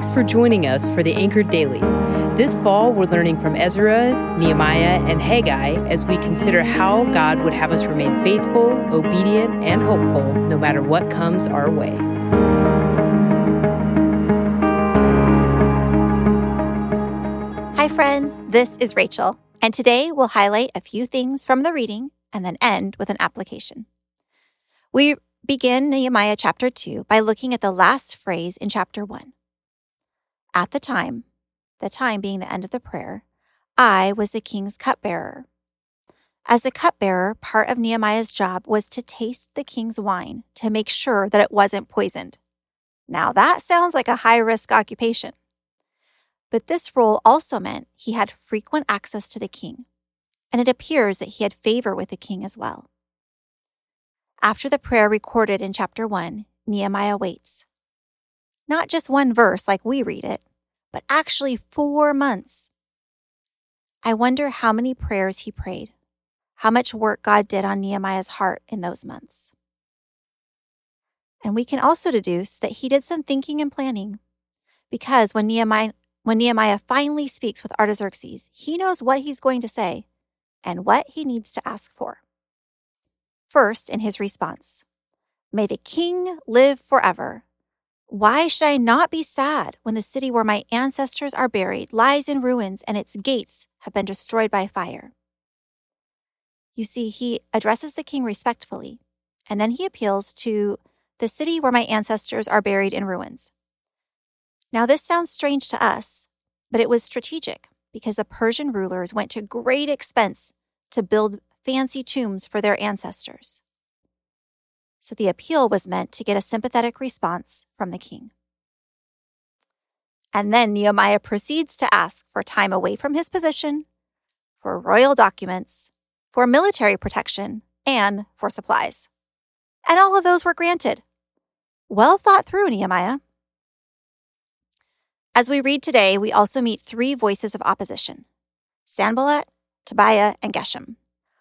Thanks for joining us for the Anchored Daily. This fall, we're learning from Ezra, Nehemiah, and Haggai as we consider how God would have us remain faithful, obedient, and hopeful no matter what comes our way. Hi, friends. This is Rachel, and today we'll highlight a few things from the reading and then end with an application. We begin Nehemiah chapter 2 by looking at the last phrase in chapter 1. At the time, the time being the end of the prayer, I was the king's cupbearer. As the cupbearer, part of Nehemiah's job was to taste the king's wine to make sure that it wasn't poisoned. Now that sounds like a high risk occupation. But this role also meant he had frequent access to the king, and it appears that he had favor with the king as well. After the prayer recorded in chapter 1, Nehemiah waits not just one verse like we read it, but actually four months. I wonder how many prayers he prayed, how much work God did on Nehemiah's heart in those months. And we can also deduce that he did some thinking and planning, because when Nehemiah, when Nehemiah finally speaks with Artaxerxes, he knows what he's going to say and what he needs to ask for. First, in his response, May the king live forever. Why should I not be sad when the city where my ancestors are buried lies in ruins and its gates have been destroyed by fire? You see, he addresses the king respectfully, and then he appeals to the city where my ancestors are buried in ruins. Now, this sounds strange to us, but it was strategic because the Persian rulers went to great expense to build fancy tombs for their ancestors so the appeal was meant to get a sympathetic response from the king. And then Nehemiah proceeds to ask for time away from his position, for royal documents, for military protection, and for supplies. And all of those were granted. Well thought through, Nehemiah. As we read today, we also meet three voices of opposition Sanballat, Tobiah, and Geshem.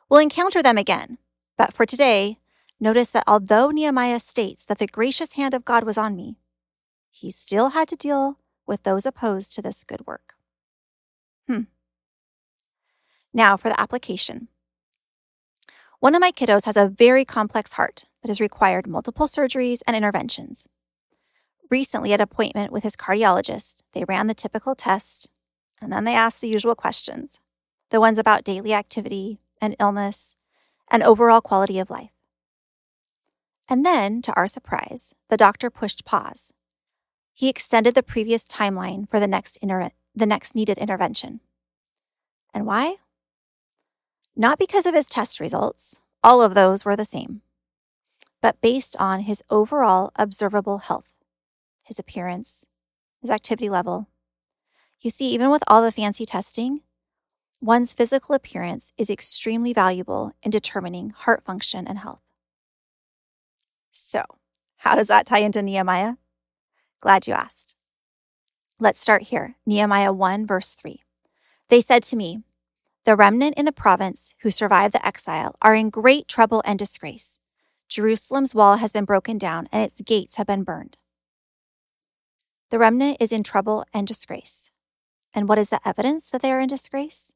We'll encounter them again, but for today, Notice that although Nehemiah states that the gracious hand of God was on me, he still had to deal with those opposed to this good work. Hmm. Now for the application. One of my kiddos has a very complex heart that has required multiple surgeries and interventions. Recently, at appointment with his cardiologist, they ran the typical test and then they asked the usual questions the ones about daily activity and illness and overall quality of life. And then, to our surprise, the doctor pushed pause. He extended the previous timeline for the next, inter- the next needed intervention. And why? Not because of his test results, all of those were the same, but based on his overall observable health, his appearance, his activity level. You see, even with all the fancy testing, one's physical appearance is extremely valuable in determining heart function and health. So, how does that tie into Nehemiah? Glad you asked. Let's start here Nehemiah 1, verse 3. They said to me, The remnant in the province who survived the exile are in great trouble and disgrace. Jerusalem's wall has been broken down and its gates have been burned. The remnant is in trouble and disgrace. And what is the evidence that they are in disgrace?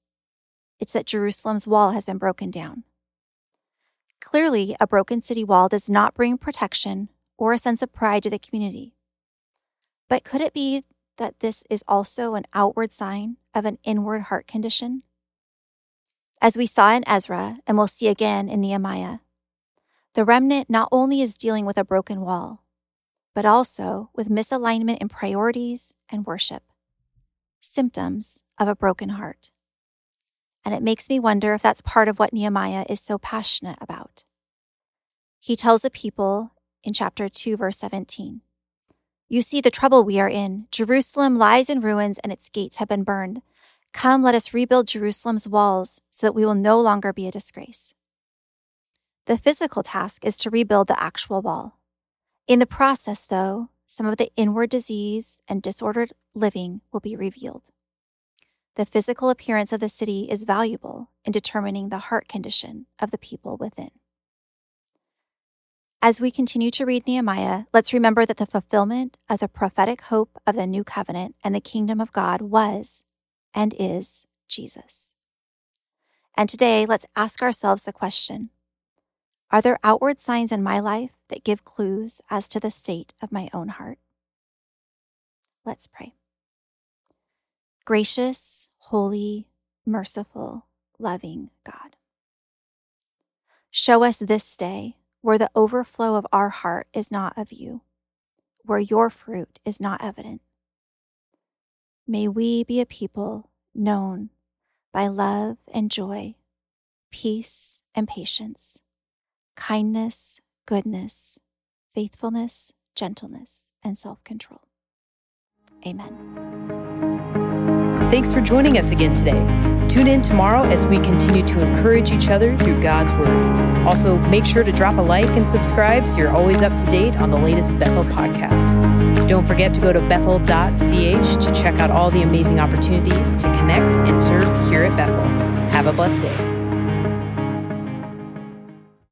It's that Jerusalem's wall has been broken down. Clearly, a broken city wall does not bring protection or a sense of pride to the community. But could it be that this is also an outward sign of an inward heart condition? As we saw in Ezra and we'll see again in Nehemiah, the remnant not only is dealing with a broken wall, but also with misalignment in priorities and worship, symptoms of a broken heart. And it makes me wonder if that's part of what Nehemiah is so passionate about. He tells the people in chapter 2, verse 17 You see the trouble we are in. Jerusalem lies in ruins and its gates have been burned. Come, let us rebuild Jerusalem's walls so that we will no longer be a disgrace. The physical task is to rebuild the actual wall. In the process, though, some of the inward disease and disordered living will be revealed. The physical appearance of the city is valuable in determining the heart condition of the people within. As we continue to read Nehemiah, let's remember that the fulfillment of the prophetic hope of the new covenant and the kingdom of God was and is Jesus. And today, let's ask ourselves the question Are there outward signs in my life that give clues as to the state of my own heart? Let's pray. Gracious, holy, merciful, loving God. Show us this day where the overflow of our heart is not of you, where your fruit is not evident. May we be a people known by love and joy, peace and patience, kindness, goodness, faithfulness, gentleness, and self control. Amen. Thanks for joining us again today. Tune in tomorrow as we continue to encourage each other through God's Word. Also, make sure to drop a like and subscribe so you're always up to date on the latest Bethel podcast. Don't forget to go to bethel.ch to check out all the amazing opportunities to connect and serve here at Bethel. Have a blessed day.